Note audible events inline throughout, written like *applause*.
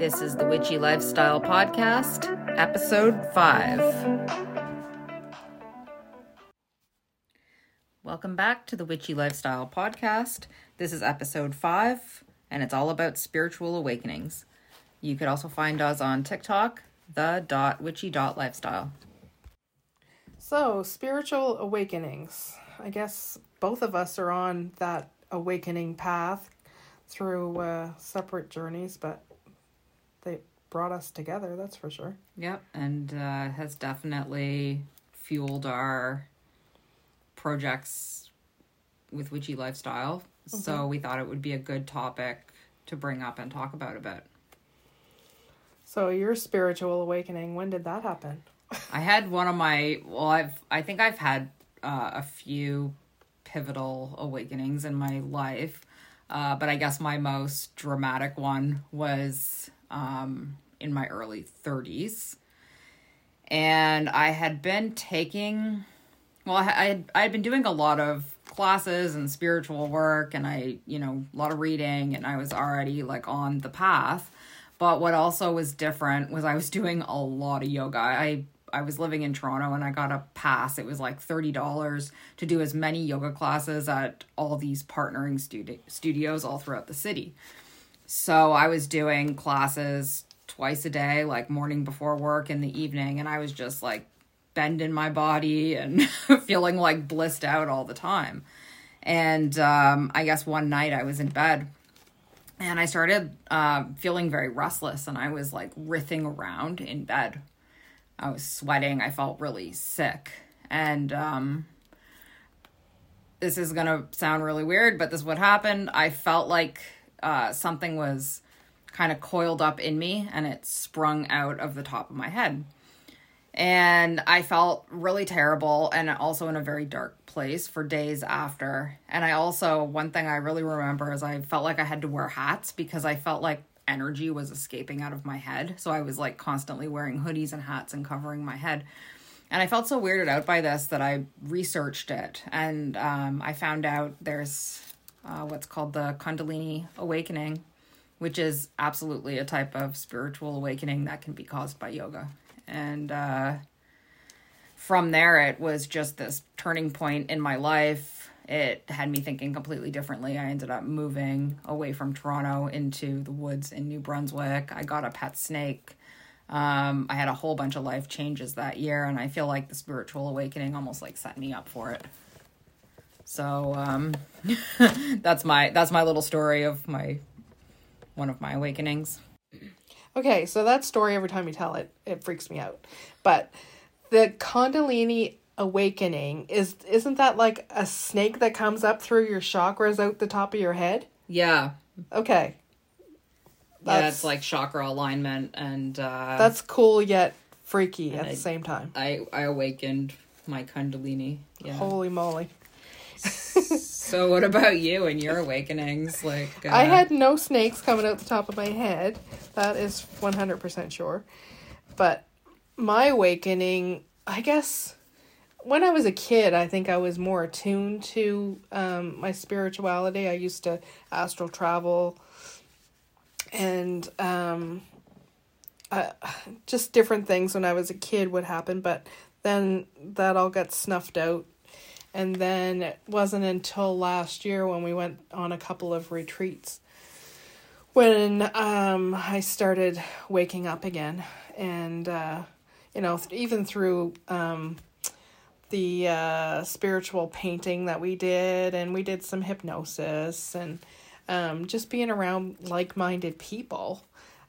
This is the Witchy Lifestyle Podcast, Episode 5. Welcome back to the Witchy Lifestyle Podcast. This is Episode 5, and it's all about spiritual awakenings. You could also find us on TikTok, the dot witchy dot lifestyle. So, spiritual awakenings. I guess both of us are on that awakening path through uh, separate journeys, but they brought us together, that's for sure. Yep, and uh, has definitely fueled our projects with witchy lifestyle. So we thought it would be a good topic to bring up and talk about a bit. So, your spiritual awakening, when did that happen? *laughs* I had one of my well, I've I think I've had uh, a few pivotal awakenings in my life, uh, but I guess my most dramatic one was um, in my early thirties, and I had been taking, well, I I had, I had been doing a lot of classes and spiritual work, and I you know a lot of reading, and I was already like on the path. But what also was different was I was doing a lot of yoga. I I was living in Toronto and I got a pass. It was like $30 to do as many yoga classes at all these partnering studi- studios all throughout the city. So I was doing classes twice a day, like morning before work in the evening, and I was just like bending my body and *laughs* feeling like blissed out all the time. And um, I guess one night I was in bed and I started uh, feeling very restless, and I was like writhing around in bed. I was sweating. I felt really sick, and um, this is gonna sound really weird, but this is what happened. I felt like uh, something was kind of coiled up in me, and it sprung out of the top of my head. And I felt really terrible and also in a very dark place for days after. And I also, one thing I really remember is I felt like I had to wear hats because I felt like energy was escaping out of my head. So I was like constantly wearing hoodies and hats and covering my head. And I felt so weirded out by this that I researched it and um, I found out there's uh, what's called the Kundalini awakening, which is absolutely a type of spiritual awakening that can be caused by yoga. And uh, from there it was just this turning point in my life. It had me thinking completely differently. I ended up moving away from toronto into the woods in new brunswick. I got a pet snake. Um, i had a whole bunch of life changes that year and i feel like the spiritual awakening almost like set me up for it so um, *laughs* that's my that's my little story of my one of my awakenings Okay, so that story, every time you tell it, it freaks me out. But the Kundalini awakening is isn't that like a snake that comes up through your chakras out the top of your head? yeah Okay. yeah, it's like chakra alignment, and uh, that's cool yet freaky at I- the same time. I I awakened my Kundalini. Yeah. Holy moly. So what about you and your awakenings? Like uh, I had no snakes coming out the top of my head. That is 100% sure. But my awakening, I guess, when I was a kid, I think I was more attuned to um, my spirituality. I used to astral travel and um, uh, just different things when I was a kid would happen. But then that all got snuffed out and then it wasn't until last year when we went on a couple of retreats when um, I started waking up again. And, uh, you know, even through um, the uh, spiritual painting that we did, and we did some hypnosis, and um, just being around like minded people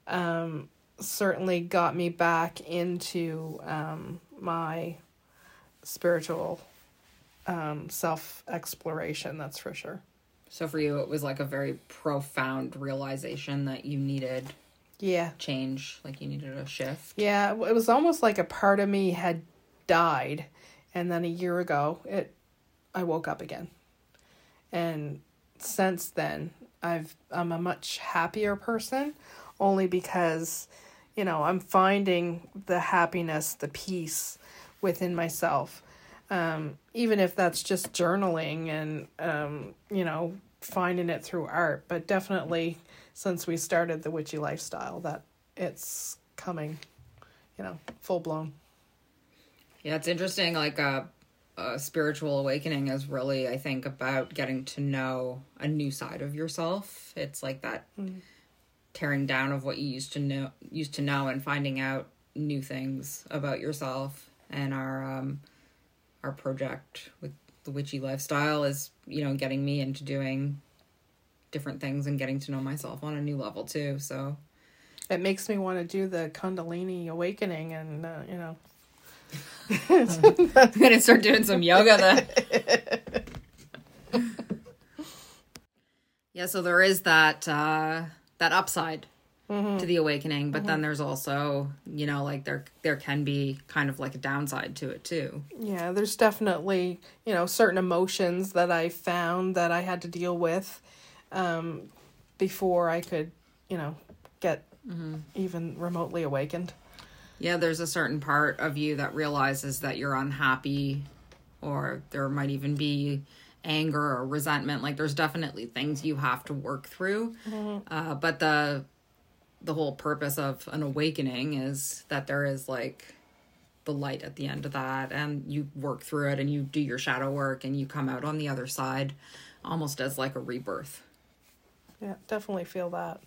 um, certainly got me back into um, my spiritual um, self exploration, that's for sure. So for you, it was like a very profound realization that you needed Yeah. change, like you needed a shift. Yeah, it was almost like a part of me had died and then a year ago it I woke up again. And since then I've I'm a much happier person only because you know, I'm finding the happiness, the peace within myself. Um, even if that's just journaling and um, you know, finding it through art, but definitely since we started the witchy lifestyle that it's coming, you know, full blown. Yeah, it's interesting. Like a, a spiritual awakening is really, I think, about getting to know a new side of yourself. It's like that tearing down of what you used to know, used to know, and finding out new things about yourself. And our um, our project with the witchy lifestyle is, you know, getting me into doing different things and getting to know myself on a new level too. So It makes me want to do the Kundalini awakening and, uh, you know, I'm *laughs* gonna start doing some yoga then. *laughs* yeah, so there is that uh that upside to the awakening, but then there's also, you know, like there there can be kind of like a downside to it too. Yeah, there's definitely, you know, certain emotions that I found that I had to deal with um, before I could, you know, get even remotely awakened. Yeah, there's a certain part of you that realizes that you're unhappy or there might even be anger or resentment. Like there's definitely things you have to work through. Uh, but the the whole purpose of an awakening is that there is like the light at the end of that and you work through it and you do your shadow work and you come out on the other side almost as like a rebirth Yeah, definitely feel that.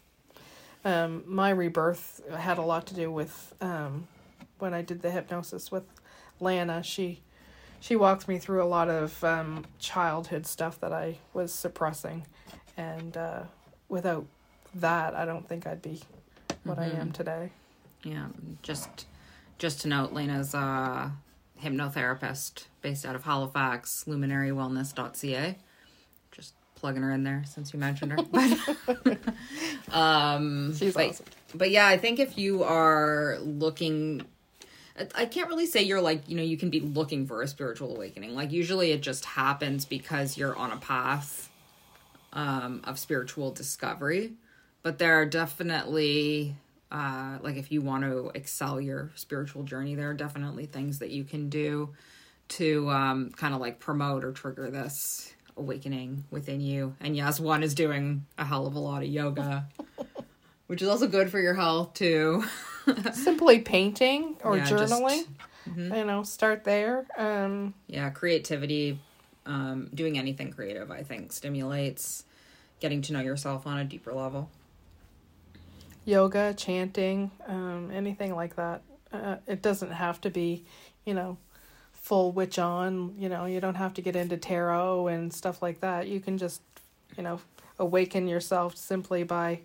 Um, my rebirth had a lot to do with um, when I did the hypnosis with Lana. She she walked me through a lot of um, childhood stuff that I was suppressing, and uh, without that, I don't think I'd be what I am today. Yeah, just just to note, Lena's a hypnotherapist based out of Halifax, luminarywellness.ca. Just plugging her in there since you mentioned her. But, *laughs* um, She's but, awesome. but yeah, I think if you are looking, I- I can't really say you're like, you know, you can be looking for a spiritual awakening. Like, usually it just happens because you're on a path um, of spiritual discovery. But there are definitely, uh, like, if you want to excel your spiritual journey, there are definitely things that you can do to um, kind of like promote or trigger this awakening within you. And yes, one is doing a hell of a lot of yoga, *laughs* which is also good for your health, too. *laughs* Simply painting or Yeah, just- journaling, you know, start there. Um, yeah, creativity, um, doing anything creative, I think, stimulates getting to know yourself on a deeper level. Yoga, chanting, um, anything like that. Uh, it doesn't have to be, you know, full witch on. You know, you don't have to get into tarot and stuff like that. You can just, you know, awaken yourself simply by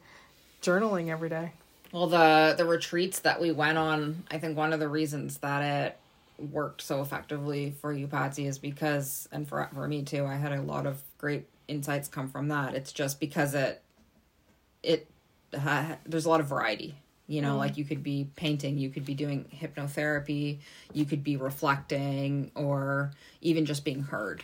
journaling every day. Well, the the retreats that we went on, I think one of the reasons that it worked so effectively for you, Patsy, is because, and for for me too, I had a lot of great insights come from that. It's just because it it there's a lot of variety. You know, mm-hmm. like you could be painting, you could be doing hypnotherapy, you could be reflecting, or even just being heard.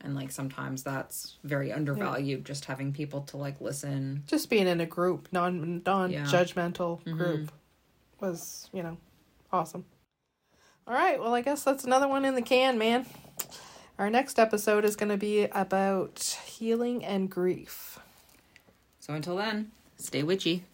And like sometimes that's very undervalued, just having people to like listen. Just being in a group, non non Yeah. judgmental mm-hmm. group, was you know, awesome. All right, well, I guess that's another one in the can, man. Our next episode is going to be about healing and grief. So until then, stay witchy.